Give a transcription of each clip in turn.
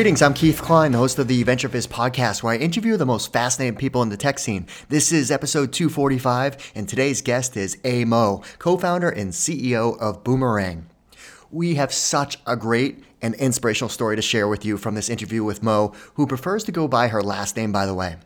Greetings, I'm Keith Klein, the host of the VentureFizz podcast, where I interview the most fascinating people in the tech scene. This is episode 245, and today's guest is Aye Moah, co founder and CEO of Boomerang. We have such a great and inspirational story to share with you from this interview with Moah, who prefers to go by her last name, by the way.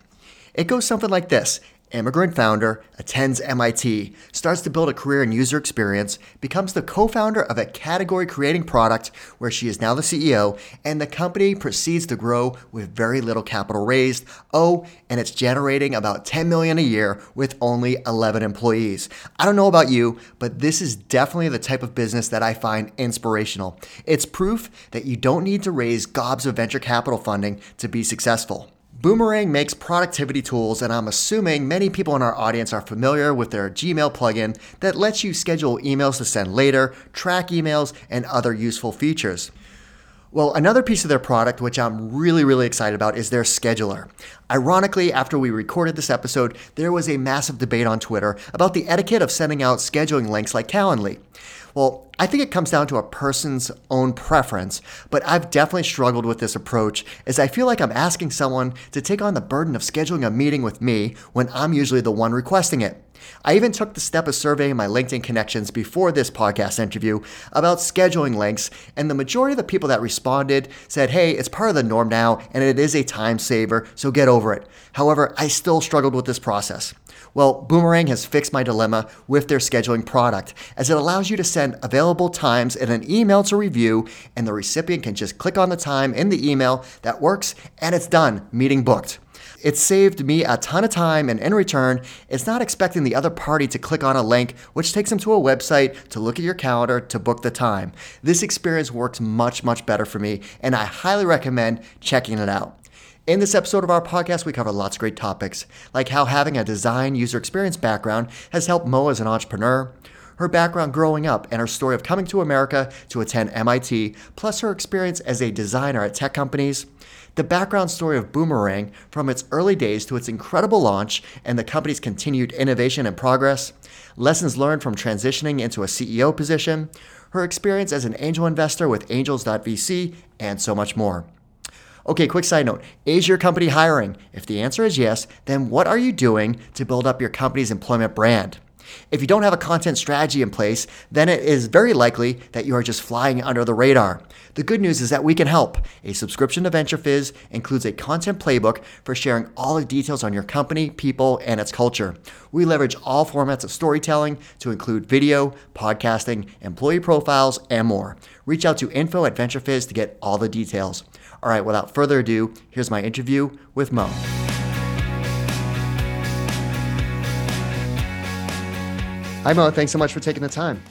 It goes something like this immigrant founder, attends MIT, starts to build a career in user experience, becomes the co founder of a category creating product where she is now the CEO, and the company proceeds to grow with very little capital raised. Oh, and it's generating about 10 million a year with only 11 employees. I don't know about you, but this is definitely the type of business that I find inspirational. It's proof that you don't need to raise gobs of venture capital funding to be successful. Boomerang makes productivity tools, and I'm assuming many people in our audience are familiar with their Gmail plugin that lets you schedule emails to send later, track emails, and other useful features. Well, another piece of their product, which I'm really, really excited about, is their scheduler. Ironically, after we recorded this episode, there was a massive debate on Twitter about the etiquette of sending out scheduling links like Calendly. Well, I think it comes down to a person's own preference, but I've definitely struggled with this approach as I feel like I'm asking someone to take on the burden of scheduling a meeting with me when I'm usually the one requesting it. I even took the step of surveying my LinkedIn connections before this podcast interview about scheduling links, and the majority of the people that responded said, hey, it's part of the norm now, and it is a time saver, so get over it. However, I still struggled with this process. Well, Boomerang has fixed my dilemma with their scheduling product, as it allows you to send available times in an email to review, and the recipient can just click on the time in the email that works, and it's done, meeting booked. It saved me a ton of time, and in return, it's not expecting the other party to click on a link, which takes them to a website to look at your calendar to book the time. This experience works much, much better for me, and I highly recommend checking it out. In this episode of our podcast, we cover lots of great topics, like how having a design user experience background has helped Moah as an entrepreneur, her background growing up, and her story of coming to America to attend MIT, plus her experience as a designer at tech companies, the background story of Boomerang from its early days to its incredible launch and the company's continued innovation and progress, lessons learned from transitioning into a CEO position, her experience as an angel investor with Angels.vc, and so much more. Okay, quick side note Is your company hiring? If the answer is yes, then what are you doing to build up your company's employment brand? If you don't have a content strategy in place, then it is very likely that you are just flying under the radar. The good news is that we can help. A subscription to VentureFizz includes a content playbook for sharing all the details on your company, people, and its culture. We leverage all formats of storytelling to include video, podcasting, employee profiles, and more. Reach out to info at VentureFizz to get all the details. All right, without further ado, here's my interview with Moah. Hi, Moah. Thanks so much for taking the time.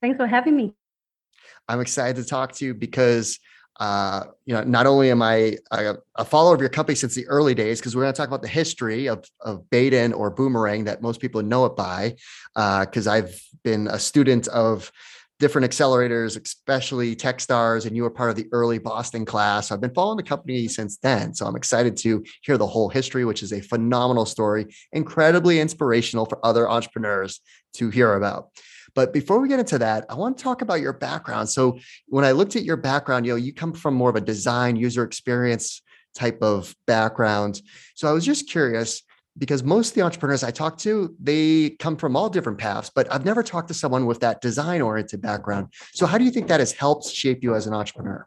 Thanks for having me. I'm excited to talk to you because, uh, you know, not only am I a, a follower of your company since the early days, because we're going to talk about the history of, of Baydin or Boomerang that most people know it by, because uh, I've been a student of different accelerators, especially Techstars, and you were part of the early Boston class. I've been following the company mm-hmm. since then. So I'm excited to hear the whole history, which is a phenomenal story, incredibly inspirational for other entrepreneurs to hear about. But before we get into that, I want to talk about your background. So when I looked at your background, you know, you come from more of a design user experience type of background. So I was just curious, because most of the entrepreneurs I talk to, they come from all different paths, but I've never talked to someone with that design oriented background. So, how do you think that has helped shape you as an entrepreneur?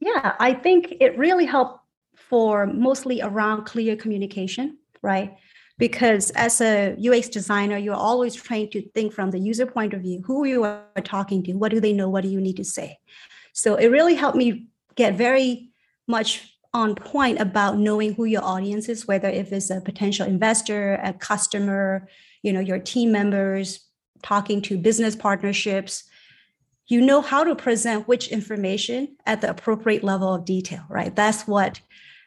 Yeah, I think it really helped for mostly around clear communication, right? Because as a UX designer, you're always trying to think from the user point of view who you are talking to, what do they know, what do you need to say? So, it really helped me get very much on point about knowing who your audience is, whether if it's a potential investor, a customer, you know, your team members, talking to business partnerships, you know how to present which information at the appropriate level of detail, right? That's what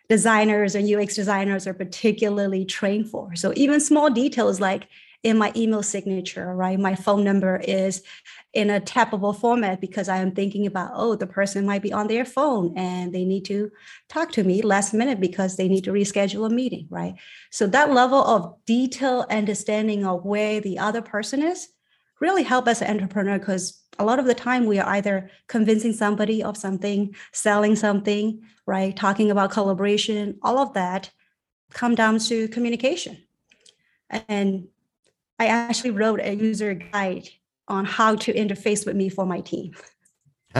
designers and UX designers are particularly trained for. So even small details like in my email signature, right? My phone number is in a tappable format because I am thinking about, oh, the person might be on their phone and they need to talk to me last minute because they need to reschedule a meeting, right? So that level of detail understanding of where the other person is really help as an entrepreneur because a lot of the time we are either convincing somebody of something, selling something, right? Talking about collaboration, all of that come down to communication. And I actually wrote a user guide on how to interface with me for my team.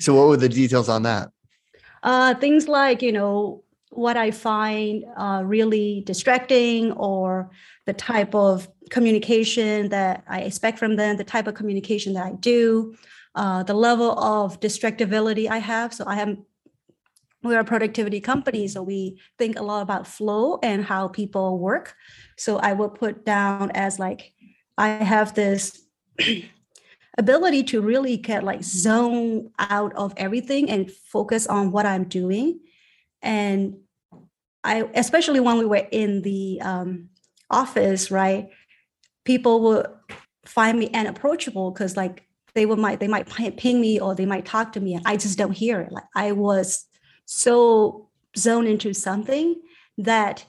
so what were the details on that? Uh, things like, you know, what I find uh, really distracting or the type of communication that I expect from them, the type of communication that I do, uh, the level of distractibility I have. So I am we're a productivity company, so we think a lot about flow and how people work. So I will put down as like I have this ability to really get like zone out of everything and focus on what I'm doing. And I, especially when we were in the um, office, right? People would find me unapproachable because like they would might they might ping me or they might talk to me and I just don't hear it. Like I was so zoned into something that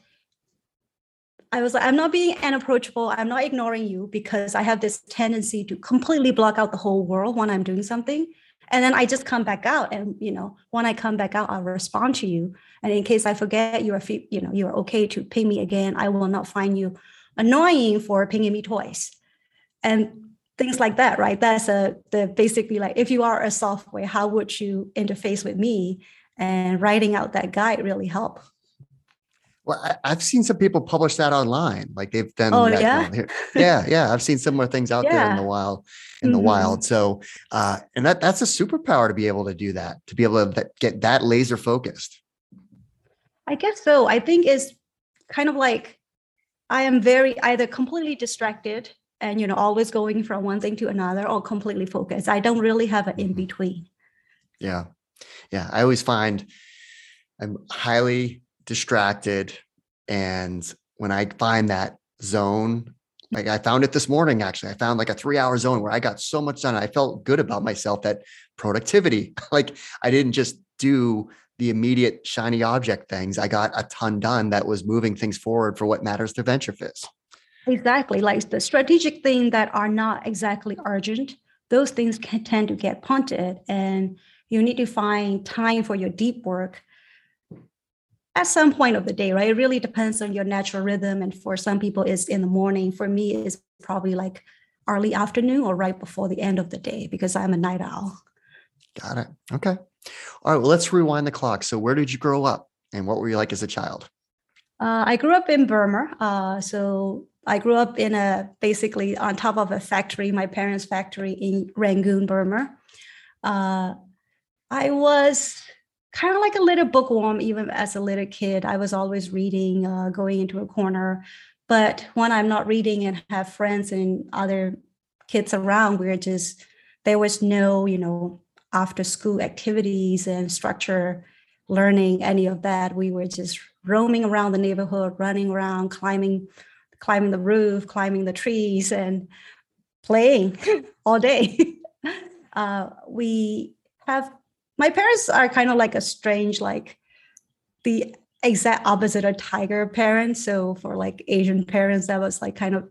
I was like, I'm not being unapproachable. I'm not ignoring you because I have this tendency to completely block out the whole world when I'm doing something. And then I just come back out. And, you know, when I come back out, I'll respond to you. And in case I forget you are, you know, you're okay to ping me again, I will not find you annoying for pinging me twice. And things like that, right? That's a, the basically like, if you are a software, how would you interface with me? And writing out that guide really helped. Well, I, have seen some people publish that online. Like they've done. Oh that, yeah, yeah, yeah. I've seen similar things out yeah. there in the wild, in mm-hmm. the wild. So, uh, and that that's a superpower to be able to do that, to be able to get that laser focused. I guess so. I think it's kind of like I am very either completely distracted and you know always going from one thing to another, or completely focused. I don't really have an in mm-hmm. between. Yeah, yeah. I always find I'm highly distracted. And when I find that zone, like I found it this morning, actually, I found like a three hour zone where I got so much done. I felt good about myself that productivity, like I didn't just do the immediate shiny object things. I got a ton done that was moving things forward for what matters to VentureFizz. Exactly. Like the strategic things that are not exactly urgent, those things can tend to get punted. And you need to find time for your deep work at some point of the day, right? It really depends on your natural rhythm. And for some people, it's in the morning. For me, it's probably like early afternoon or right before the end of the day because I'm a night owl. Got it. Okay. All right. Well, let's rewind the clock. So, where did you grow up and what were you like as a child? Uh, I grew up in Burma. Uh, so, I grew up in a basically on top of a factory, my parents' factory in Rangoon, Burma. Uh, I was kind of like a little bookworm even as a little kid. I was always reading uh, going into a corner. But when i'm not reading and have friends and other kids around we're just there was no you know after school activities and structure learning any of that. We were just roaming around the neighborhood running around climbing climbing the roof climbing the trees and playing all day. Uh, we have my parents are kind of like a strange like the exact opposite of tiger parents. So for like asian parents that was like kind of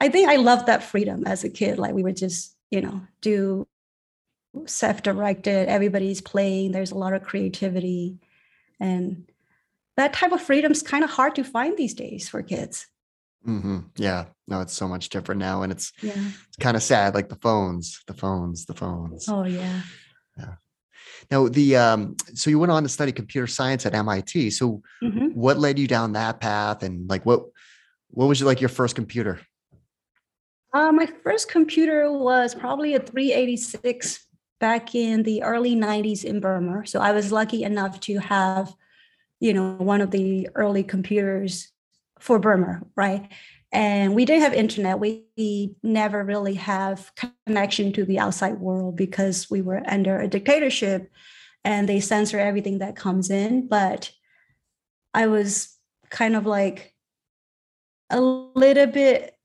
i think i loved that freedom as a kid. Like we would just you know do self-directed. Everybody's playing. There's a lot of creativity. And that type of freedom is kind of hard to find these days for kids Mm-hmm. Yeah, no, it's so much different now, and it's yeah. it's kind of sad. Like the phones, the phones, the phones. Oh yeah. Yeah. Now the um, so you went on to study computer science at MIT. So mm-hmm. what led you down that path, and like what what was like your first computer? Uh, my first computer was probably a 386 back in the early 90s in Burma. So I was lucky enough to have, you know, one of the early computers for Burma, right? And we didn't have internet. We, we never really have connection to the outside world because we were under a dictatorship and they censor everything that comes in. But I was kind of like a little bit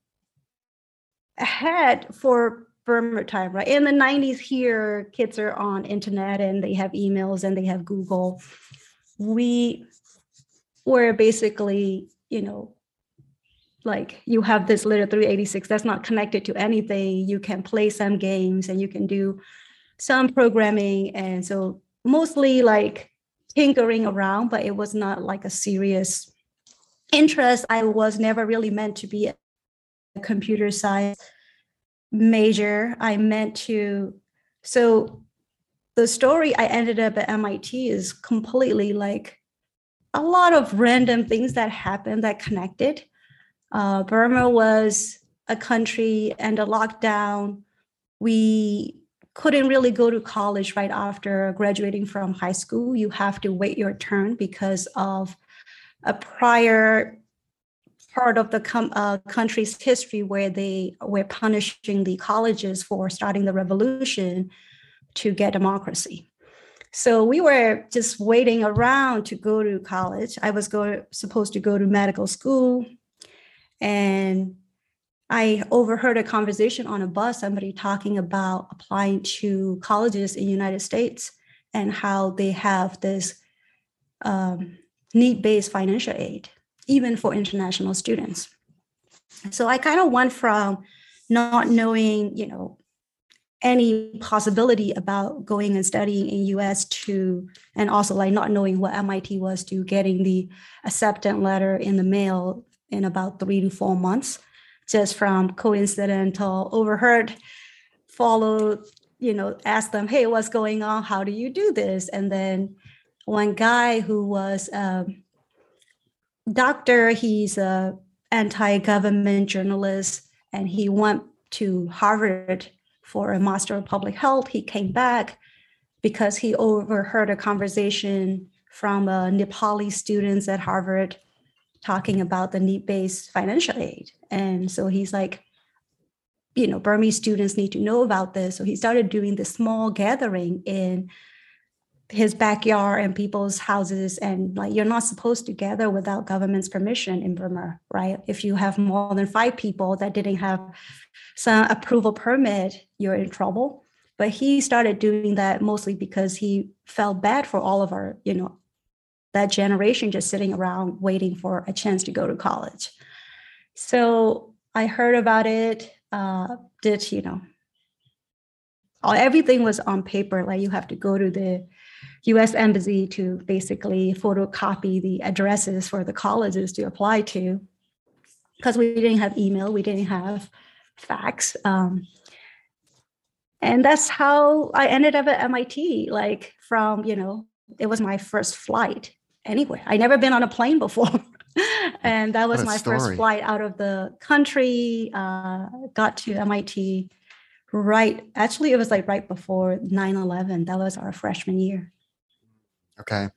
ahead for Burma time, right? In the 90s here, kids are on internet and they have emails and they have Google. We were basically you know, like you have this little 386 that's not connected to anything. You can play some games and you can do some programming. And so mostly like tinkering around, but it was not like a serious interest. I was never really meant to be a computer science major. I meant to, so the story I ended up at MIT is completely like a lot of random things that happened that connected. Uh, Burma was a country and a lockdown. We couldn't really go to college right after graduating from high school. You have to wait your turn because of a prior part of the com- uh, country's history where they were punishing the colleges for starting the revolution to get democracy. So we were just waiting around to go to college. I was go, supposed to go to medical school, and I overheard a conversation on a bus, somebody talking about applying to colleges in the United States and how they have this um, need-based financial aid, even for international students. So I kind of went from not knowing, you know, any possibility about going and studying in US to and also like not knowing what MIT was to getting the acceptance letter in the mail in about three to four months just from coincidental overheard follow you know ask them hey what's going on? How do you do this? And then one guy who was a doctor he's a anti-government journalist and he went to harvard for a master of public health he came back because he overheard a conversation from uh, nepali students at harvard talking about the need-based financial aid. And so he's like, you know, Burmese students need to know about this. So he started doing this small gathering in his backyard and people's houses. And like, you're not supposed to gather without government's permission in Burma, right? If you have more than five people that didn't have some approval permit, you're in trouble. But he started doing that mostly because he felt bad for all of our, you know, that generation just sitting around waiting for a chance to go to college. So I heard about it, uh, did, you know, everything was on paper. Like you have to go to the US Embassy to basically photocopy the addresses for the colleges to apply to. Because we didn't have email, we didn't have fax. Um, and that's how I ended up at MIT, like from, you know, it was my first flight anywhere. I never been on a plane before. and that was my story. first flight out of the country. Uh, got to MIT right, actually, it was like right before 9 11. That was our freshman year. Okay.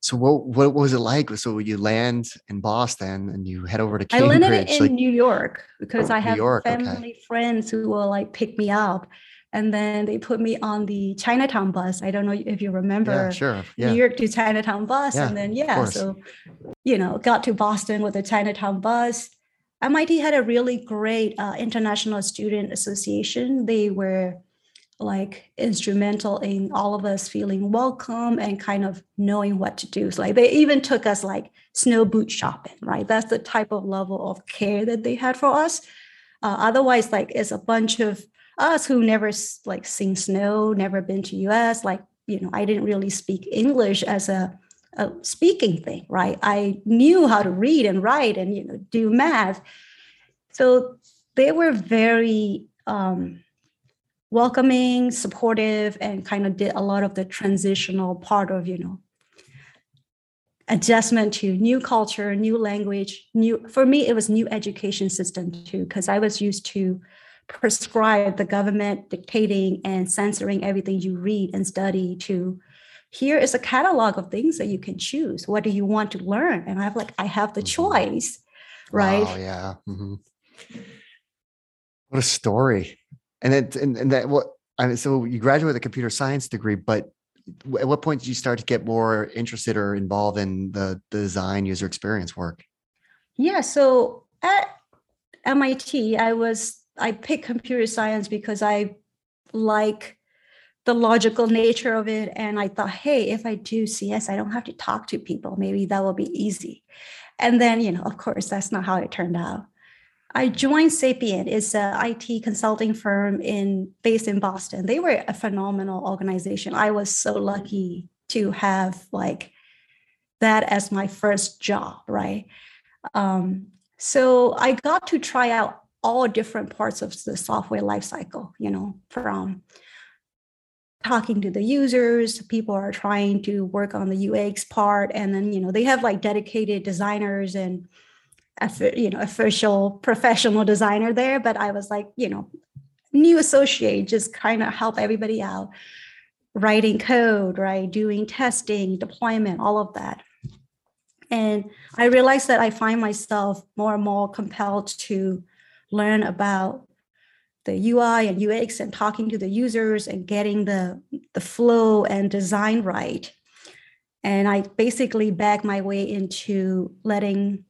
So what what was it like? So you land in Boston and you head over to Cambridge. I landed in like, New York because I have York, family okay. friends who will like pick me up and then they put me on the Chinatown bus. I don't know if you remember. Yeah, sure. Yeah. New York to Chinatown bus, yeah, and then yeah, so you know, got to Boston with the Chinatown bus. MIT had a really great uh, international student association. They were like instrumental in all of us feeling welcome and kind of knowing what to do. So like they even took us like snow boot shopping, right? That's the type of level of care that they had for us. Uh, otherwise, like it's a bunch of us who never like seen snow, never been to US, like, you know, I didn't really speak English as a, a speaking thing, right? I knew how to read and write and, you know, do math. So they were very um, welcoming, supportive, and kind of did a lot of the transitional part of, you know, adjustment to new culture, new language, new for me it was new education system too because I was used to prescribe the government dictating and censoring everything you read and study to here is a catalog of things that you can choose what do you want to learn and i've like i have the mm-hmm. choice right oh yeah mm-hmm. what a story and then and, and that what I mean, so you graduate with a computer science degree but at what point did you start to get more interested or involved in the, the design user experience work yeah so at mit i was I picked computer science because I like the logical nature of it. And I thought, hey, if I do CS, I don't have to talk to people. Maybe that will be easy. And then, you know, of course, that's not how it turned out. I joined Sapient. It's an IT consulting firm in based in Boston. They were a phenomenal organization. I was so lucky to have like that as my first job, right? Um, so I got to try out all different parts of the software lifecycle, you know, from talking to the users, people are trying to work on the UX part, and then you know they have like dedicated designers and you know official professional designer there. But I was like, you know, new associate, just kind of help everybody out, writing code, right, doing testing, deployment, all of that. And I realized that I find myself more and more compelled to learn about the UI and UX and talking to the users and getting the, the flow and design right. And I basically back my way into letting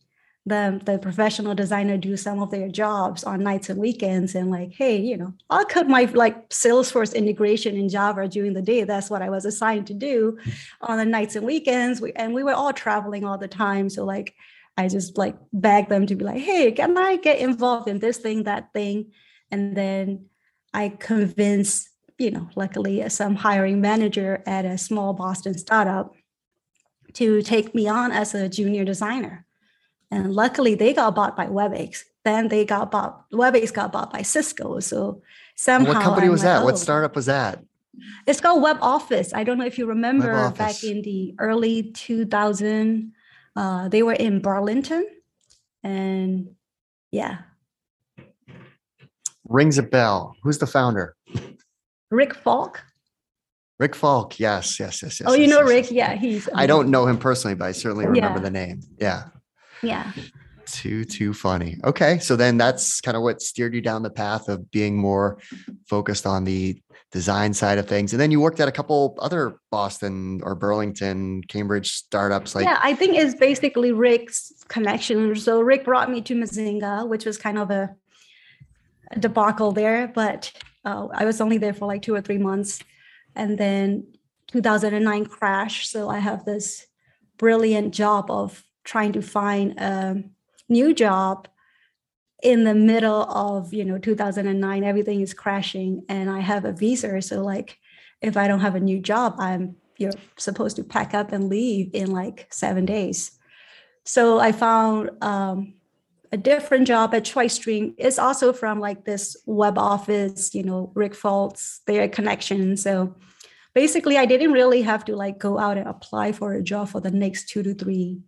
the, the professional designer do some of their jobs on nights and weekends and like, hey, you know, I'll cut my like Salesforce integration in Java during the day. That's what I was assigned to do on the nights and weekends. We, and we were all traveling all the time. So like I just like begged them to be like, hey, can I get involved in this thing, that thing? And then I convinced, you know, luckily uh, some hiring manager at a small Boston startup to take me on as a junior designer. And luckily they got bought by WebEx. Then they got bought, WebEx got bought by Cisco. So somehow. What company I'm was like, that? Oh. What startup was that? It's called Web Office. I don't know if you remember back in the early 2000, uh, they were in Burlington, and yeah. Rings a bell. Who's the founder? Rick Falk. Rick Falk. Yes, yes, yes, yes. Oh, you yes, know yes, Rick? yes. Yeah, he's. I don't know him personally, but I certainly remember Yeah. the name. Yeah. Yeah. Too too funny. Okay, so then that's kind of what steered you down the path of being more focused on the design side of things, and then you worked at a couple other Boston or Burlington, Cambridge startups. Like, yeah, I think it's basically Rick's connection. So Rick brought me to Mzinga, which was kind of a, a debacle there, but uh, I was only there for like two or three months, and then 2009 crash. So I have this brilliant job of trying to find a new job in the middle of you know 2009 everything is crashing and i have a visa. So like if i don't have a new job i'm you're supposed to pack up and leave in like seven days. So i found um, a different job at Choice ChoiceStream it's also from like this web office you know Rick Falk their connection. So basically i didn't really have to like go out and apply for a job for the next two to three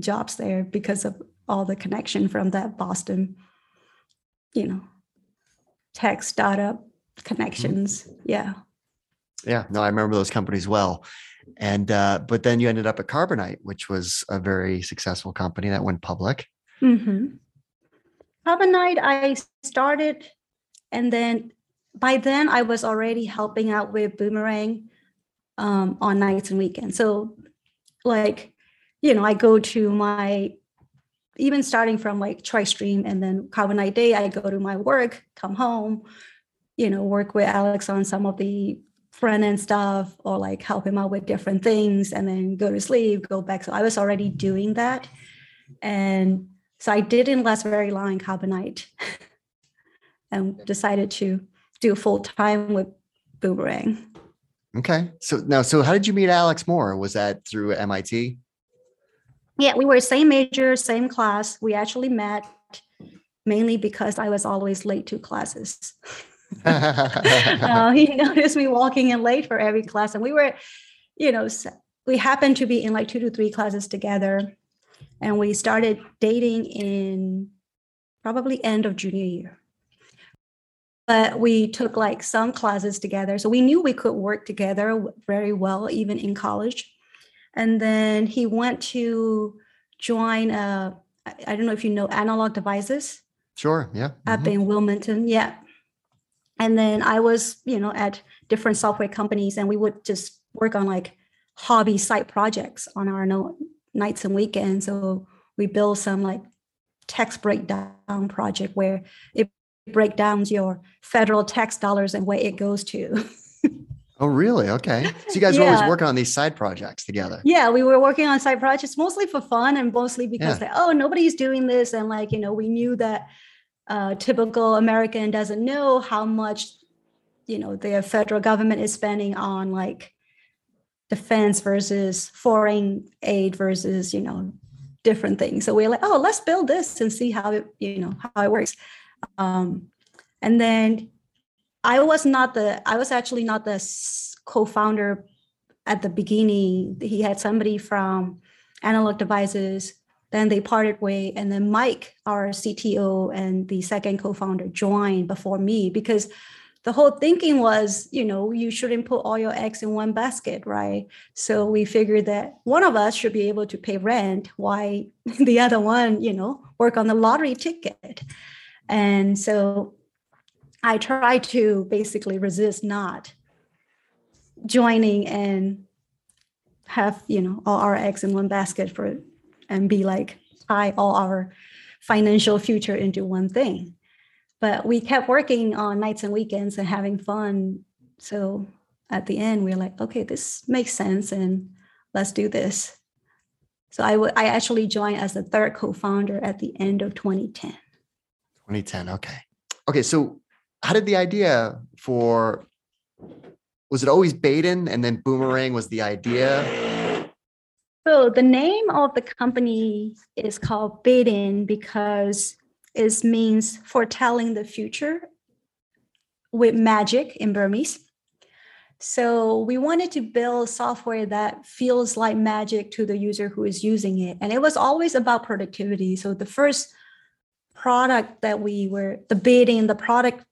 jobs there because of all the connection from that boston you know tech startup connections yeah yeah, no, I remember those companies well. And uh, but then you ended up at Carbonite, which was a very successful company that went public. Mm-hmm. Carbonite, I started, and then by then I was already helping out with Boomerang um, on nights and weekends. So, like, you know, I go to my even starting from like TriStream and then Carbonite Day, I go to my work, come home, you know, work with Alex on some of the front end stuff or like help him out with different things and then go to sleep, go back. So I was already doing that. And so I didn't last very long in Carbonite and decided to do full time with Boomerang. Okay, so now, so how did you meet Alex Moore? Was that through MIT? Yeah, we were same major, same class. We actually met mainly because I was always late to classes. uh, he noticed me walking in late for every class, and we were, you know, we happened to be in like two to three classes together, and we started dating in probably end of junior year. But we took like some classes together, so we knew we could work together very well, even in college. And then he went to join a, I don't know if you know analog devices sure, yeah. up mhm. in Wilmington. Yeah. And then I was, you know, at different software companies and we would just work on like hobby site projects on our no, nights and weekends. So we built some like text breakdown project where it breaks down your federal tax dollars and where it goes to. Oh, really? Okay. So you guys were always working on these side projects together. Yeah, we were working on side projects mostly for fun and mostly because Yeah. like, oh, nobody's doing this. And like, you know, we knew that uh, typical American doesn't know how much, you know, the federal government is spending on like defense versus foreign aid versus, you know, different things. So we're like, oh, let's build this and see how it, you know, how it works. Um, and then I was not the, I was actually not the co-founder at the beginning. He had somebody from Analog Devices. Then they parted way, and then Mike, our CTO and the second co-founder, joined before me because the whole thinking was, you know, you shouldn't put all your eggs in one basket, right? So we figured that one of us should be able to pay rent, while the other one, you know, work on the lottery ticket. And so I try to basically resist not joining and have you know all our eggs in one basket for and be like tie all our financial future into one thing but we kept working on nights and weekends and having fun so at the end we are like okay this makes sense and let's do this so I w- I actually joined as the third co-founder at the end of 2010 2010. Okay. Okay. So how did the idea for was it always Baydin and then Boomerang was the idea? So the name of the company is called Baydin because it means foretelling the future with magic in Burmese. So we wanted to build software that feels like magic to the user who is using it. And it was always about productivity. So the first product that we were the bidding, the product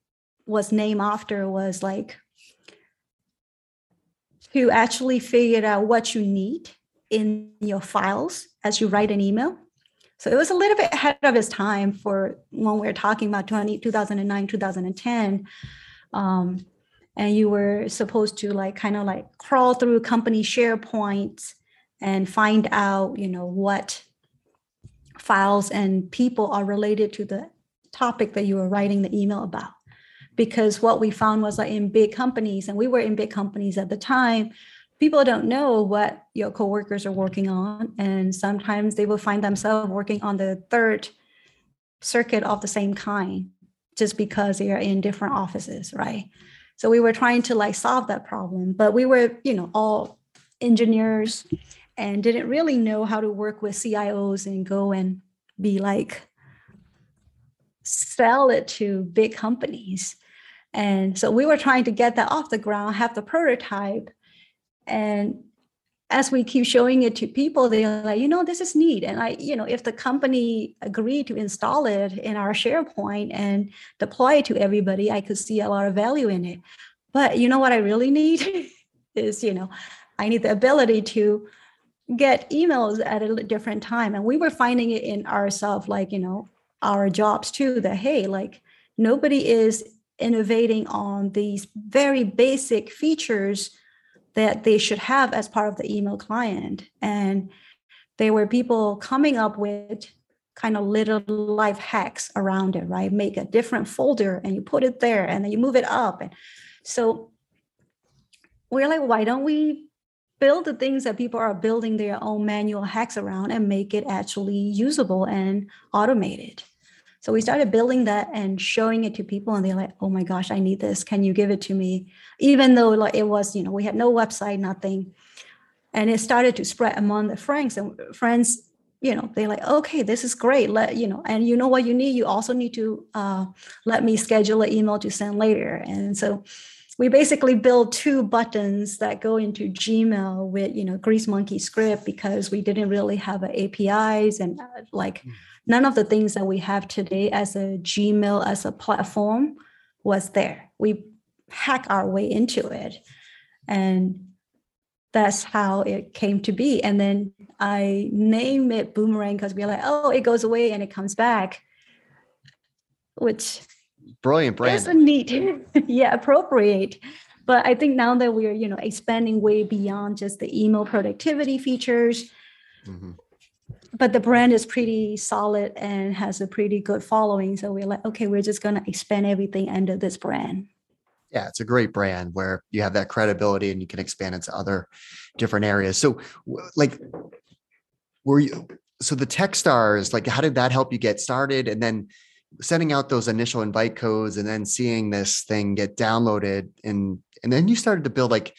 was named after was like to actually figure out what you need in your files as you write an email. So it was a little bit ahead of its time for when we are talking about 20, 2009, 2010. Um, and you were supposed to like kind of like crawl through company SharePoint and find out, you know, what files and people are related to the topic that you were writing the email about. Because what we found was like in big companies, and we were in big companies at the time, people don't know what your coworkers are working on. And sometimes they will find themselves working on the third circuit of the same kind just because they are in different offices, right? So we were trying to like solve that problem, but we were, you know, all engineers and didn't really know how to work with CIOs and go and be like sell it to big companies. And so we were trying to get that off the ground, have the prototype. And as we keep showing it to people, they're like, you know, this is neat. And I, you know, if the company agreed to install it in our SharePoint and deploy it to everybody, I could see a lot of value in it. But you know what I really need is, you know, I need the ability to get emails at a different time. And we were finding it in ourselves, like, you know, our jobs too, that hey, like nobody is innovating on these very basic features that they should have as part of the email client. And there were people coming up with kind of little life hacks around it, right? Make a different folder and you put it there and then you move it up. And so we're like, why don't we build the things that people are building their own manual hacks around and make it actually usable and automated? So we started building that and showing it to people, and they're like, "Oh my gosh, I need this! Can you give it to me?" Even though like it was, you know, we had no website, nothing, and it started to spread among the friends and friends. You know, they're like, "Okay, this is great." Let you know, and you know what you need. You also need to uh, let me schedule an email to send later, and so we basically build two buttons that go into Gmail with you know Greasemonkey script because we didn't really have APIs and uh, like none of the things that we have today as a Gmail as a platform was there. We hack our way into it. And that's how it came to be. And then I name it boomerang because we're like, oh, it goes away and it comes back, which Brilliant is a brand. neat, yeah, appropriate. But I think now that we're, you know, expanding way beyond just the email productivity features, Mhm. But the brand is pretty solid and has a pretty good following. So we're like, okay, we're just gonna expand everything under this brand. Yeah, it's a great brand where you have that credibility and you can expand into other different areas. So, like, were you so the Techstars? Like, how did that help you get started? And then sending out those initial invite codes and then seeing this thing get downloaded and and then you started to build like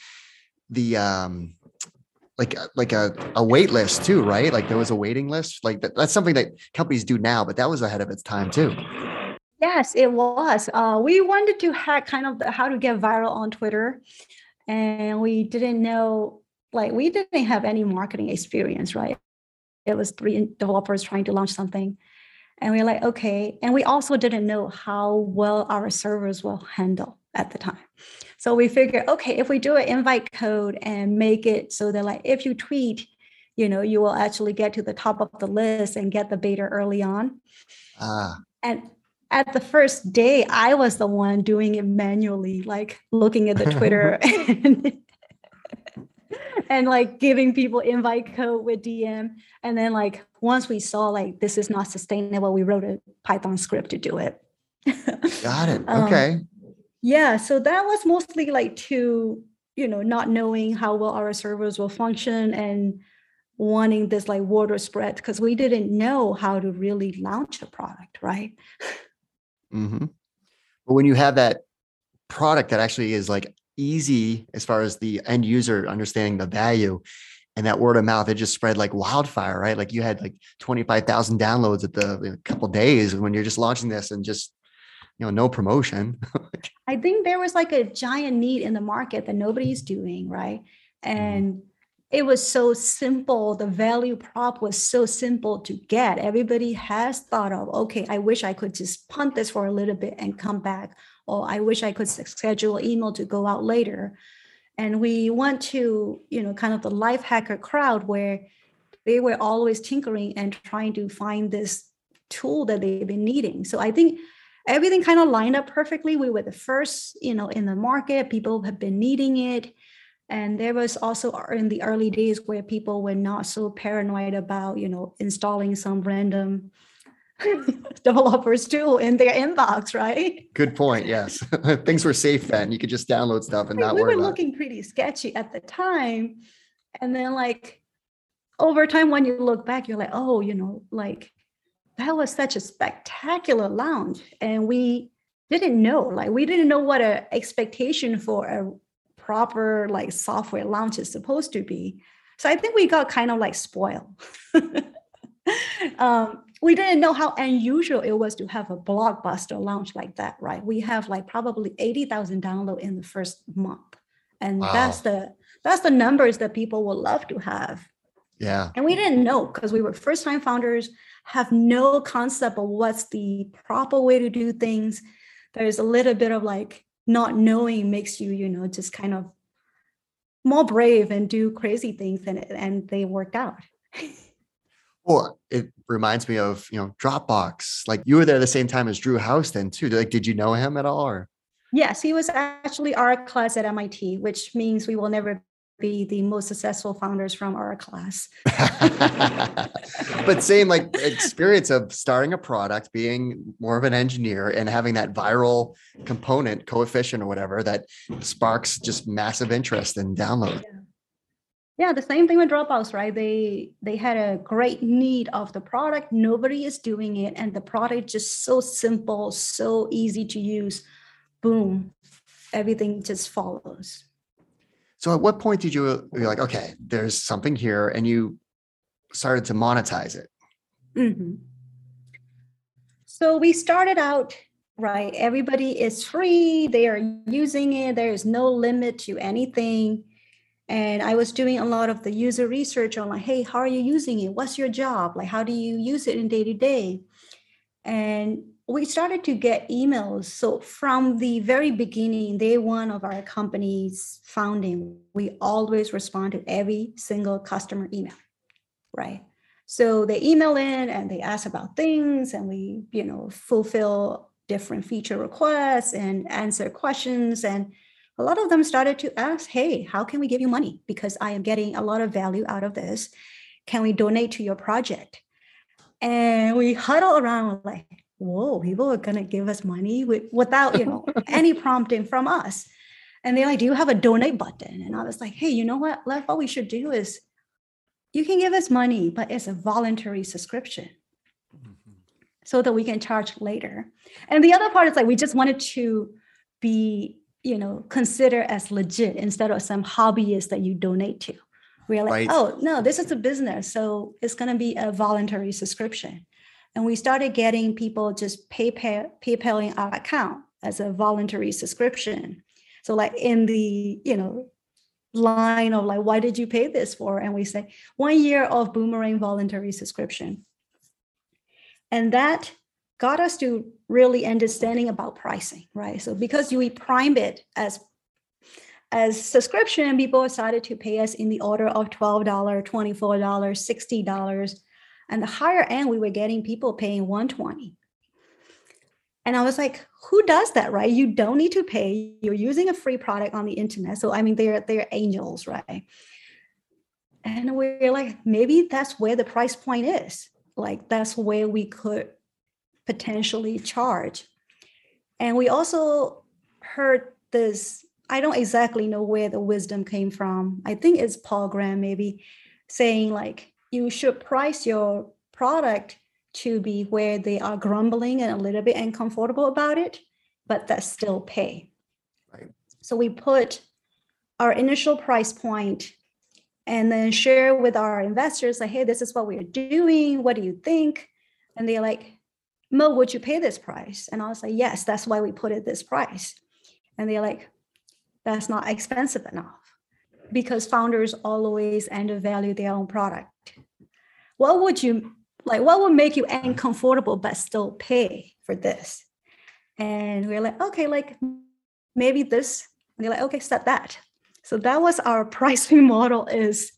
the um like like a, a wait list too right? Like there was a waiting list like that, that's something that companies do now but that was ahead of its time too. Yes it was. Uh, we wanted to hack kind of how to get viral on twitter and we didn't know like we didn't have any marketing experience right? It was three developers trying to launch something and we are like, okay. And we also didn't know how well our servers will handle at the time. So we figured, okay, if we do an invite code and make it so that like if you tweet, you know, you will actually get to the top of the list and get the beta early on. Ah. And at the first day, I was the one doing it manually, like looking at the Twitter and and like giving people invite code with DM. And then like once we saw like this is not sustainable, we wrote a Python script to do it. Got it. Um, okay. Um, yeah. So that was mostly like to, you know, not knowing how well our servers will function and wanting this like water spread because we didn't know how to really launch a product, right? Mm-hmm. But when you have that product that actually is like easy as far as the end user understanding the value and that word of mouth it just spread like wildfire right like you had like 25,000 downloads at the couple days when you're just launching this and just you know no promotion i think there was like a giant need in the market that nobody's doing right mm-hmm. and mm-hmm. it was so simple the value prop was so simple to get everybody has thought of okay i wish i could just punt this for a little bit and come back or I wish I could schedule email to go out later. And we went to, you know, kind of the life hacker crowd where they were always tinkering and trying to find this tool that they've been needing. So I think everything kind of lined up perfectly. We were the first, you know, in the market. People have been needing it. And there was also in the early days where people were not so paranoid about, you know, installing some random developers tool in their inbox, right? Good point. Yes, things were safe then. You could just download stuff and not we worry. We were looking it. pretty sketchy at the time, and then like over time, when you look back, you're like, oh, you know, like that was such a spectacular launch, and we didn't know, like, we didn't know what a expectation for a proper like software launch is supposed to be. So I think we got kind of like spoiled. um, we didn't know how unusual it was to have a blockbuster launch like that, right? We have like probably 80,000 download in the first month. And wow. that's the that's the numbers that people would love to have. Yeah. And we didn't know because we were first time founders, have no concept of what's the proper way to do things. There's a little bit of like not knowing makes you, you know, just kind of more brave and do crazy things and and they worked out. Well, it reminds me of you know Dropbox. Like you were there the same time as Drew Houston too. Like, did you know him at all? Or yes, he was actually our class at MIT, which means we will never be the most successful founders from our class. but same like experience of starting a product, being more of an engineer, and having that viral component coefficient or whatever that sparks just massive interest and download. Yeah. Yeah the same thing with dropbox right? They they had a great need of the product. Nobody is doing it and the product just so simple so easy to use. Boom everything just follows so at what point did you you're like okay there's something here and you started to monetize it? Mm-hmm. so we started out right everybody is free they are using it there is no limit to anything. And i was doing a lot of the user research on like hey how are you using it? What's your job? Like how do you use it in day to day? And we started to get emails so from the very beginning day one of our company's founding we always respond to every single customer email right so they email in and they ask about things and we you know fulfill different feature requests and answer questions and a lot of them started to ask, hey, how can we give you money? Because I am getting a lot of value out of this. Can we donate to your project? And we huddle around like, whoa, people are gonna give us money with, without, you know, any prompting from us. And they're like, do you have a donate button? And I was like, hey, you know what? Like, what we should do is you can give us money, but it's a voluntary subscription mm-hmm. so that we can charge later. And the other part is like, we just wanted to be, you know, considered as legit instead of some hobbyist that you donate to. We're like, right. oh, no, this is a business. So it's going to be a voluntary subscription. And we started getting people just PayPal, PayPaling our account as a voluntary subscription. So like in the, you know, line of like, why did you pay this for? And we say one year of boomerang voluntary subscription. And that got us to really understanding about pricing, right? So because we prime it as as subscription, people decided to pay us in the order of $12, $24, $60. And the higher end, we were getting people paying 120 and I was like, who does that, right? You don't need to pay. You're using a free product on the internet. So I mean, they're they're angels, right? And we're like, maybe that's where the price point is. Like that's where we could potentially charge. And we also heard this, I don't exactly know where the wisdom came from. I think it's Paul Graham maybe saying like you should price your product to be where they are grumbling and a little bit uncomfortable about it, but that still pay. Right. So we put our initial price point and then share with our investors like, hey, this is what we're doing. What do you think? And they're like, Mo, would you pay this price? And I was like, yes, that's why we put it this price. And they're like, that's not expensive enough because founders always undervalue their own product. What would you like what would make you uncomfortable but still pay for this? And we are like okay like maybe this and they're like okay set that. So that was our pricing model is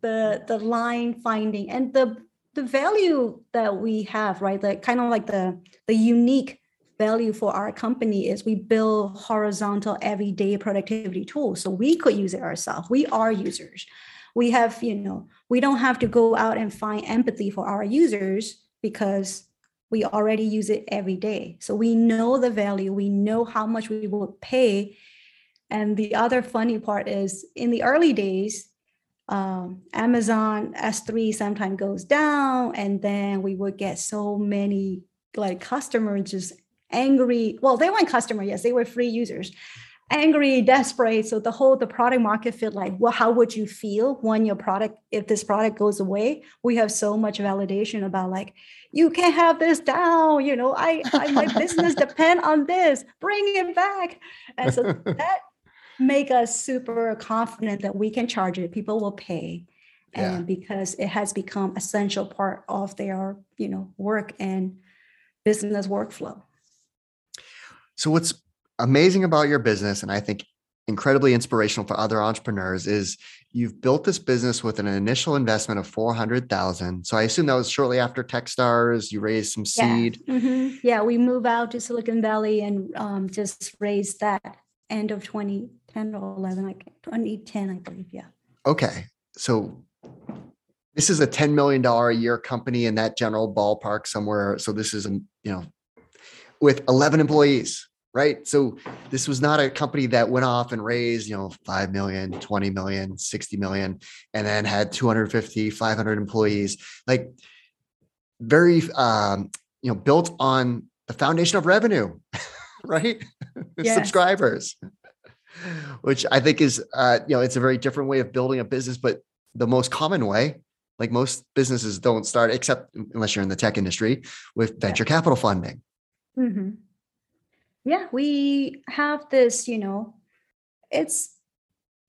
the the line finding and the the value that we have right? Like kind of like the the unique value for our company is we build horizontal everyday productivity tools. So we could use it ourselves. We are users. We have you know we don't have to go out and find empathy for our users because we already use it every day. So we know the value. We know how much we will pay. And the other funny part is in the early days um, amazon s3 sometimes goes down and then we would get so many like customers just angry well they weren't customer yes they were free users angry, desperate. So the whole the product market fit like, well, how would you feel when your product, if this product goes away? We have so much validation about like, you can't have this down. You know, I, I my business depend on this. Bring it back. And so that make us super confident that we can charge it. People will pay. Yeah. And because it has become essential part of their, you know, work and business workflow. So what's amazing about your business, and I think incredibly inspirational for other entrepreneurs, is you've built this business with an initial investment of 400,000. So I assume that was shortly after Techstars, you raised some seed. Yeah, mm-hmm. yeah we moved out to Silicon Valley and um, just raised that end of 2010 or 11, like 2010, I believe. Yeah. Okay. So this is a $10 million a year company in that general ballpark somewhere. So this is, a, you know, with 11 employees right? So this was not a company that went off and raised, you know, 5 million, 20 million, 60 million, and then had 250, 500 employees. Like very, um, you know, built on the foundation of revenue, right? Yes. Subscribers, which I think is, uh, you know, it's a very different way of building a business, but the most common way. Like most businesses don't start, except unless you're in the tech industry, with venture yeah. capital funding. Mm-hmm yeah we have this you know it's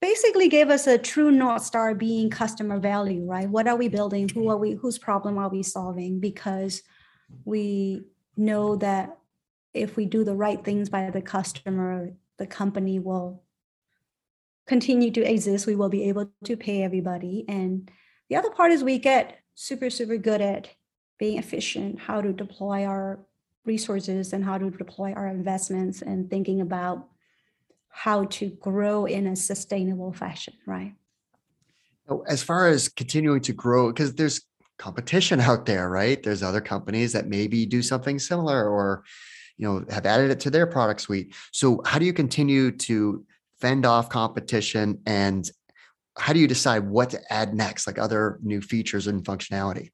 basically gave us a true north star being customer value right? What are we building? Who are we whose problem are we solving? Because we know that if we do the right things by the customer the company will continue to exist. We will be able to pay everybody. And the other part is we get super super good at being efficient how to deploy our resources and how to deploy our investments and thinking about how to grow in a sustainable fashion, right? As far as continuing to grow, because there's competition out there, right? There's other companies that maybe do something similar or you know have added it to their product suite. So how do you continue to fend off competition and how do you decide what to add next like other new features and functionality?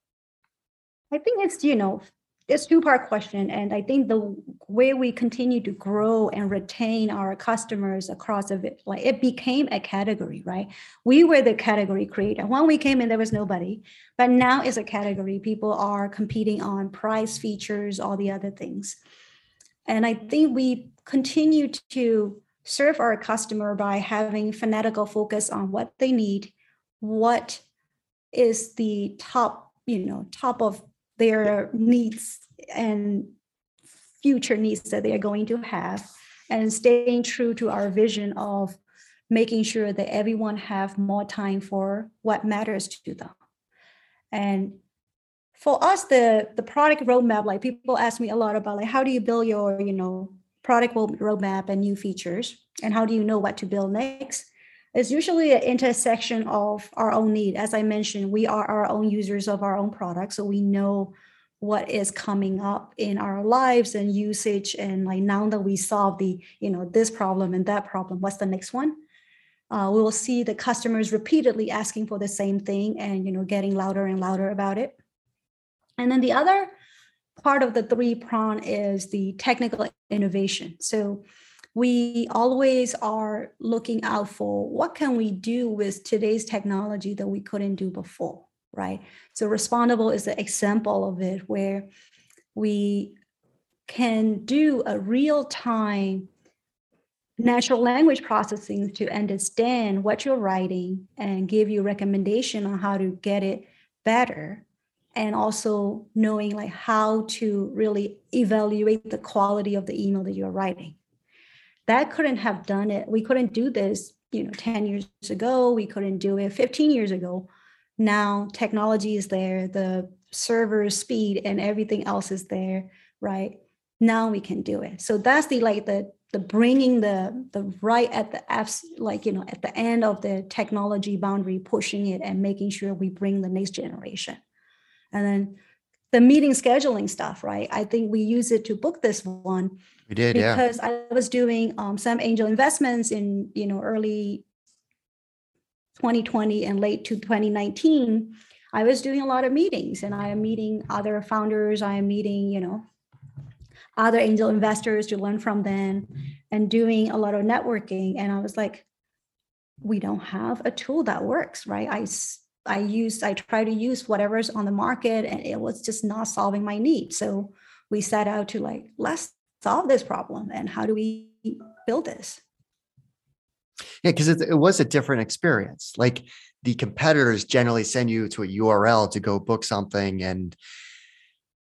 I think it's you know it's two part question and i think the way we continue to grow and retain our customers across of it like it became a category right? We were the category creator. When we came in there was nobody but now it's a category. People are competing on price features all the other things. And i think we continue to serve our customer by having fanatical focus on what they need what is the top you know top of their needs and future needs that they are going to have and staying true to our vision of making sure that everyone have more time for what matters to them. And for us the the product roadmap like people ask me a lot about like how do you build your you know product roadmap and new features? And how do you know what to build next it's usually an intersection of our own need. As I mentioned, we are our own users of our own product, so we know what is coming up in our lives and usage. And like now that we solve the, you know, this problem and that problem, what's the next one? Uh, we will see the customers repeatedly asking for the same thing and you know getting louder and louder about it. And then the other part of the three prong is the technical innovation. So we always are looking out for what can we do with today's technology that we couldn't do before right? So respondable is an example of it where we can do a real time natural language processing to understand what you're writing and give you recommendation on how to get it better. And also knowing like how to really evaluate the quality of the email that you're writing that couldn't have done it. We couldn't do this, you know, 10 years ago. We couldn't do it 15 years ago. Now technology is there, the server speed and everything else is there, right? Now we can do it. So that's the like the the bringing the the right at the apps like you know at the end of the technology boundary pushing it and making sure we bring the next generation and then the meeting scheduling stuff, right? I think we use it to book this one. We did, yeah. because yeah. I was doing um, some angel investments in you know early 2020 and late to 2019. I was doing a lot of meetings, and I am meeting other founders. I am meeting you know other angel investors to learn from them, and doing a lot of networking. And I was like, we don't have a tool that works, right? I I used, I try to use whatever's on the market and it was just not solving my need. So we set out to like, let's solve this problem and how do we build this? Yeah, because it, it, was a different experience. Like the competitors generally send you to a URL to go book something, and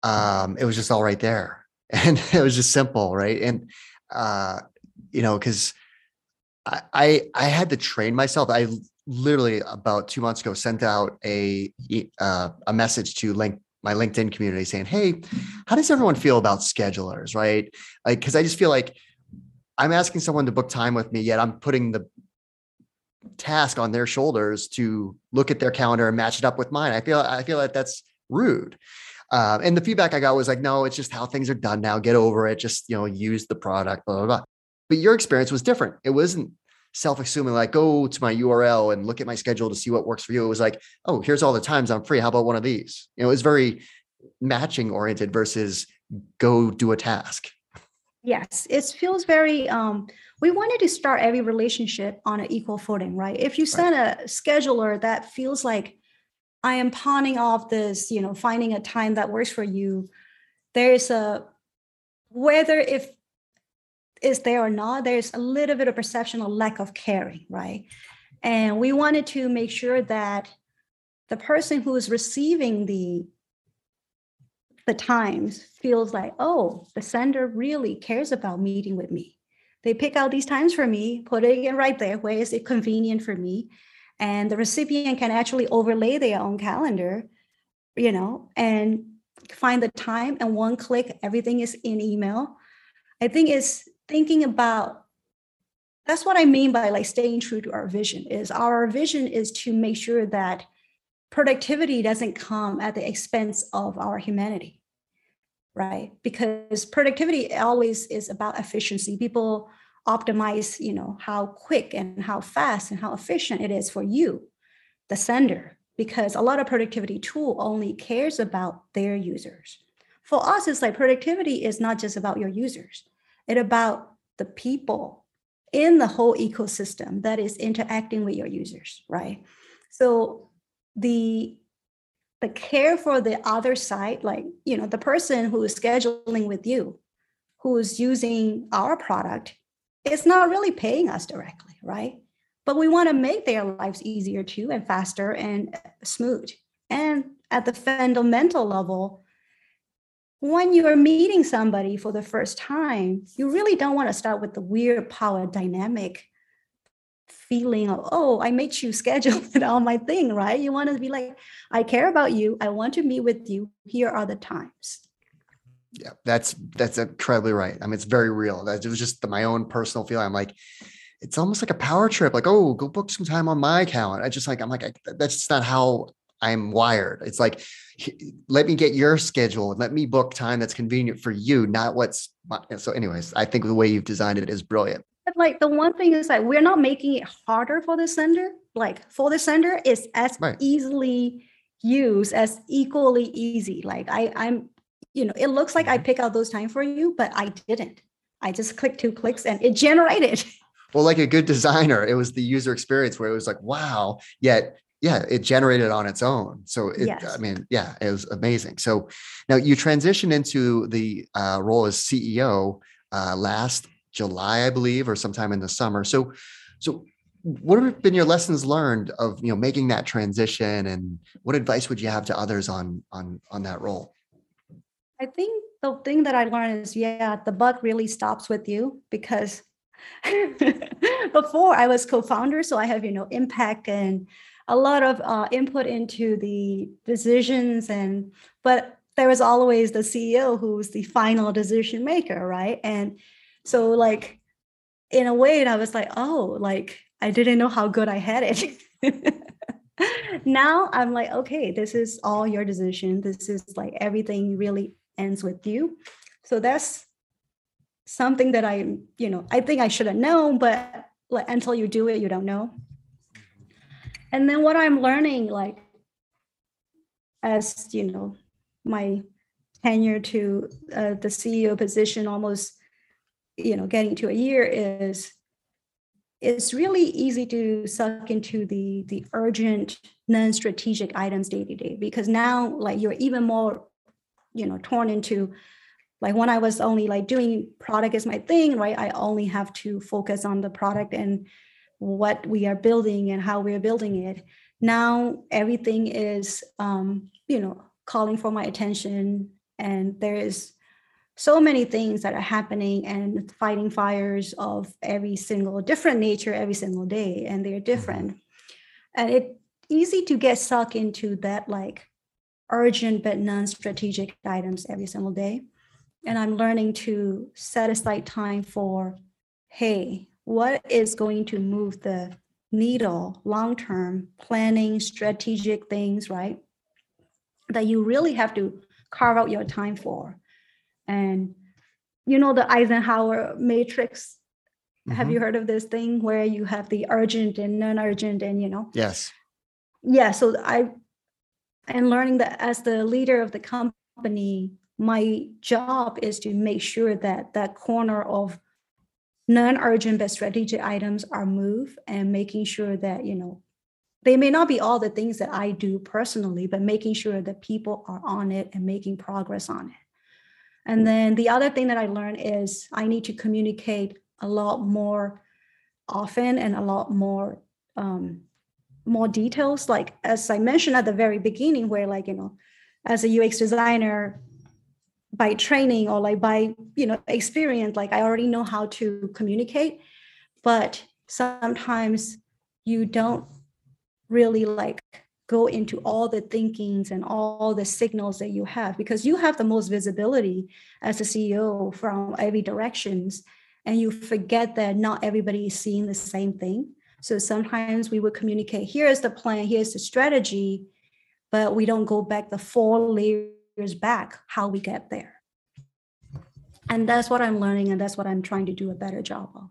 um, it was just all right there, and it was just simple, right? And uh, you know, because I, I I had to train myself. I literally about two months ago sent out a uh, a message to link my LinkedIn community saying, "Hey, how does everyone feel about schedulers?" Right? Like, because I just feel like I'm asking someone to book time with me, yet I'm putting the task on their shoulders to look at their calendar and match it up with mine. I feel I feel like that's rude. Um, and the feedback I got was like, "No, it's just how things are done now. Get over it. Just you know, use the product." Blah blah blah. But your experience was different. It wasn't self-assuming like go to my url and look at my schedule to see what works for you. It was like oh here's all the times i'm free. How about one of these? You know it was very matching oriented versus go do a task. Yes it feels very um we wanted to start every relationship on an equal footing right? If you send right. a scheduler that feels like i am pawning off this you know finding a time that works for you there's a whether if is there or not, there's a little bit of perception of lack of caring, right? And we wanted to make sure that the person who is receiving the the times feels like, oh, the sender really cares about meeting with me. They pick out these times for me, putting it in right there where is it convenient for me. And the recipient can actually overlay their own calendar, you know, and find the time and one click, everything is in email. I think it's thinking about that's what I mean by like staying true to our vision is our vision is to make sure that productivity doesn't come at the expense of our humanity right? Because productivity always is about efficiency. People optimize you know how quick and how fast and how efficient it is for you the sender because a lot of productivity tool only cares about their users. For us it's like productivity is not just about your users it about the people in the whole ecosystem that is interacting with your users right? So the the care for the other side like you know the person who is scheduling with you who's using our product is not really paying us directly right? But we want to make their lives easier too and faster and smooth. And at the fundamental level when you're meeting somebody for the first time you really don't want to start with the weird power dynamic feeling of oh i made you schedule it on my thing right? You want to be like i care about you. I want to meet with you. Here are the times. Yeah that's that's incredibly right. I mean it's very real. That it was just the, my own personal feeling. I'm like it's almost like a power trip. Like oh go book some time on my calendar. I just like i'm like I, that's just not how i'm wired. It's like let me get your schedule and let me book time that's convenient for you not what's so anyways i think the way you've designed it is brilliant like the one thing is like we're not making it harder for the sender. Like for the sender, it's as right. easily used as equally easy. Like I, I'm, you know, it looks like I mm-hmm. pick out those time for you, but I didn't. I just clicked two clicks and it generated. Well, like a good designer, it was the user experience where it was like, wow, yet yeah, it generated on its own. So it, yes. I mean, yeah, it was amazing. So now you transitioned into the uh, role as CEO uh, last July, I believe, or sometime in the summer. So, so what have been your lessons learned of you know making that transition, and what advice would you have to others on on on that role? I think the thing that I learned is, yeah, the buck really stops with you because before I was co-founder, so I have you know impact and a lot of uh, input into the decisions and but there was always the ceo who was the final decision maker right and so like in a way, I was like, oh, like I didn't know how good I had it. now I'm like, okay, this is all your decision. This is like everything really ends with you. So that's something that I, you know, I think I should have known, but like until you do it, you don't know. And then what I'm learning, like as you know, my tenure to uh, the CEO position almost you know getting to a year is it's really easy to suck into the the urgent non-strategic items day to day because now like you're even more you know torn into like when i was only like doing product is my thing right? I only have to focus on the product and what we are building and how we're building it. Now everything is um you know calling for my attention and there is so many things that are happening and fighting fires of every single different nature every single day and they're mm-hmm. different. And it's easy to get sucked into that like urgent but non-strategic items every single day. And i'm learning to set aside time for hey what is going to move the needle long term planning strategic things right? That you really have to carve out your time for. And you know the eisenhower matrix? Mm-hmm. have you heard of this thing where you have the urgent and non-urgent and you know? Yes. Yeah so i and learning that as the leader of the company my job is to make sure that that corner of non-urgent but strategic items are moved and making sure that you know they may not be all the things that i do personally but making sure that people are on it and making progress on it and then the other thing that I learned is I need to communicate a lot more often and a lot more um, more details. Like as I mentioned at the very beginning, where like you know, as a UX designer, by training or like by you know experience, like I already know how to communicate, but sometimes you don't really like go into all the thinkings and all the signals that you have because you have the most visibility as a CEO from every directions and you forget that not everybody is seeing the same thing. So sometimes we would communicate, here's the plan, here's the strategy, but we don't go back the four layers back how we get there. And that's what I'm learning, and that's what I'm trying to do a better job of.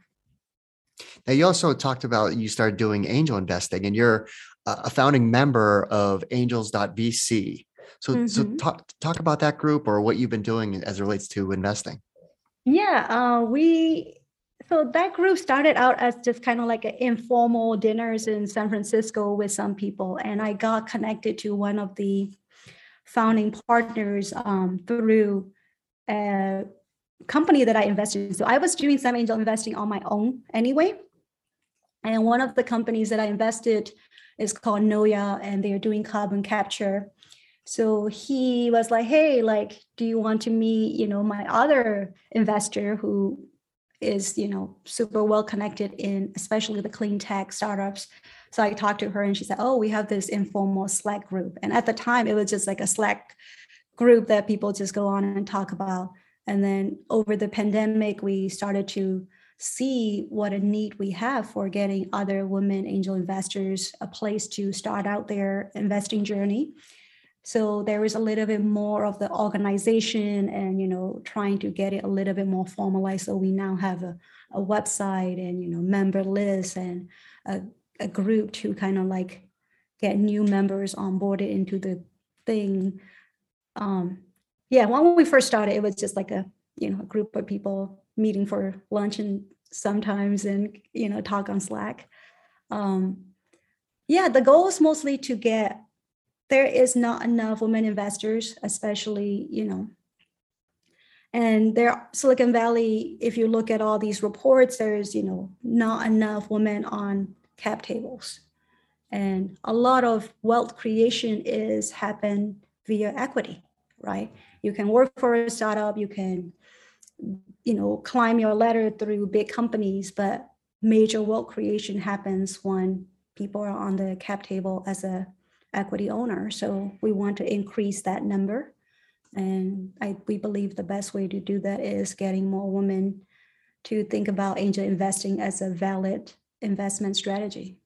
Now, you also talked about you started doing angel investing, and you're a founding member of Angels.vc. So, mm-hmm. so talk talk about that group or what you've been doing as it relates to investing. Yeah, uh, we so that group started out as just kind of like an informal dinners in San Francisco with some people, and I got connected to one of the founding partners um, through a company that I invested in. So I was doing some angel investing on my own anyway, and one of the companies that I invested is called Noya, and they're doing carbon capture. So he was like, "Hey, like, do you want to meet, you know, my other investor who is, you know, super well connected in especially the clean tech startups?" So I talked to her, and she said, "Oh, we have this informal Slack group." And at the time, it was just like a Slack group that people just go on and talk about. And then over the pandemic, we started to see what a need we have for getting other women angel investors a place to start out their investing journey so there is a little bit more of the organization and you know trying to get it a little bit more formalized so we now have a, a website and you know member lists and a, a group to kind of like get new members onboarded into the thing. Um yeah when we first started it was just like a you know a group of people meeting for lunch and sometimes and you know talk on slack. Um yeah the goal is mostly to get there is not enough women investors especially you know. And there silicon valley if you look at all these reports there's you know not enough women on cap tables. And a lot of wealth creation is happen via equity right? You can work for a startup you can you know climb your ladder through big companies but major wealth creation happens when people are on the cap table as a equity owner. So we want to increase that number. And I, we believe the best way to do that is getting more women to think about angel investing as a valid investment strategy.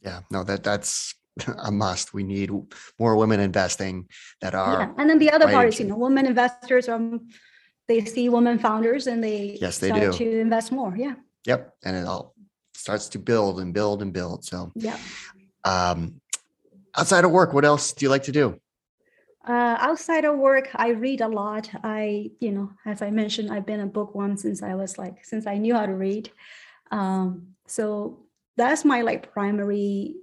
Yeah no that that's a must. We need more women investing that are yeah. and then the other part is you know women investors are they see women founders and they yes they do. to invest more yeah. Yep and it all starts to build and build and build so yeah. um outside of work what else do you like to do? Uh, outside of work i read a lot. I you know as i mentioned i've been a bookworm since i was like since i knew how to read. Um, so that's my like primary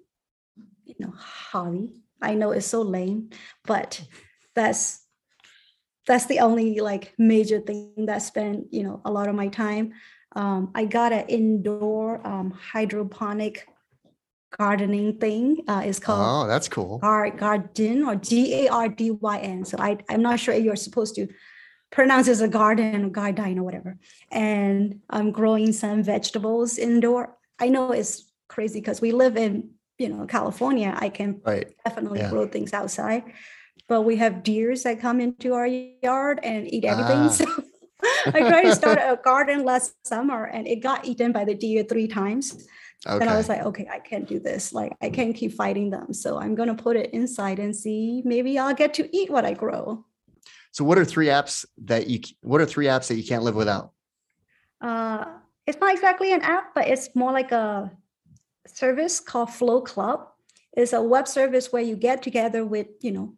you know hobby. I know it's so lame but that's that's the only like major thing that spent you know a lot of my time. Um, i got an indoor um, hydroponic gardening thing uh, it's called oh that's cool. Gar- garden or g-a-r-d-y-n so I, i'm not sure if you're supposed to pronounce as a garden or garden or whatever and i'm growing some vegetables indoor i know it's crazy because we live in you know california i can right. definitely yeah. grow things outside but we have deers that come into our yard and eat everything. Ah. So I tried to start a garden last summer and it got eaten by the deer three times. Okay. And I was like, okay, I can't do this. Like, I can't keep fighting them. So I'm going to put it inside and see maybe I'll get to eat what I grow. So, what are three apps that you? What are three apps that you can't live without? Uh, it's not exactly an app, but it's more like a service called Flow Club. It's a web service where you get together with you know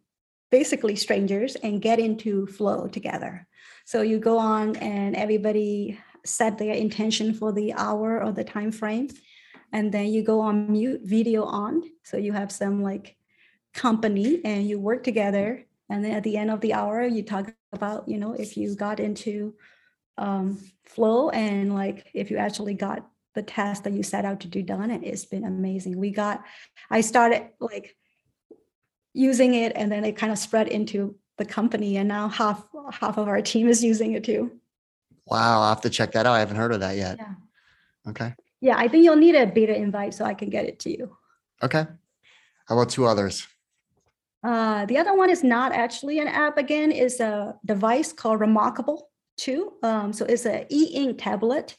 basically strangers and get into flow together. So you go on and everybody set their intention for the hour or the time frame and then you go on mute video on so you have some like company and you work together and then at the end of the hour you talk about you know if you got into um, flow and like if you actually got the task that you set out to do done and it's been amazing. We got i started like using it and then it kind of spread into the company and now half half of our team is using it too. Wow i'll have to check that out. I haven't heard of that yet. Yeah. Okay. Yeah i think you'll need a beta invite so i can get it to you. Okay. How about two others uh, the other one is not actually an app again is a device called remarkable 2 um, so it's an e-ink tablet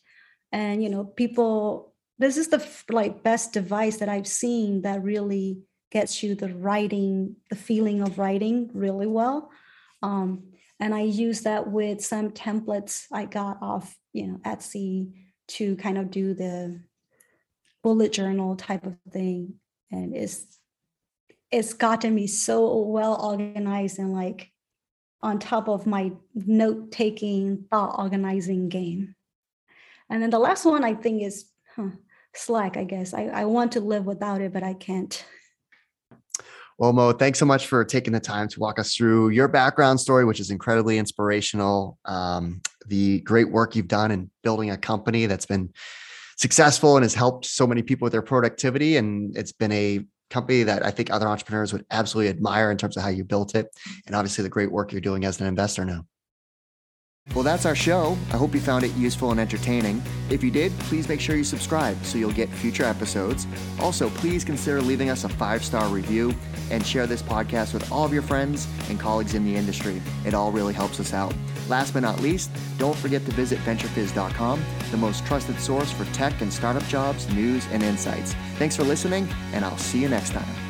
and you know people this is the like best device that i've seen that really gets you the writing, the feeling of writing really well. Um, and I use that with some templates I got off, you know, Etsy to kind of do the bullet journal type of thing. And it's it's gotten me so well organized and like on top of my note taking, thought organizing game. And then the last one I think is huh, Slack, I guess. I, I want to live without it, but I can't. Well, Mo, thanks so much for taking the time to walk us through your background story, which is incredibly inspirational. Um, the great work you've done in building a company that's been successful and has helped so many people with their productivity. And it's been a company that I think other entrepreneurs would absolutely admire in terms of how you built it. And obviously the great work you're doing as an investor now. Well, that's our show. I hope you found it useful and entertaining. If you did, please make sure you subscribe so you'll get future episodes. Also, please consider leaving us a five star review and share this podcast with all of your friends and colleagues in the industry. It all really helps us out. Last but not least, don't forget to visit venturefizz.com, the most trusted source for tech and startup jobs, news, and insights. Thanks for listening, and I'll see you next time.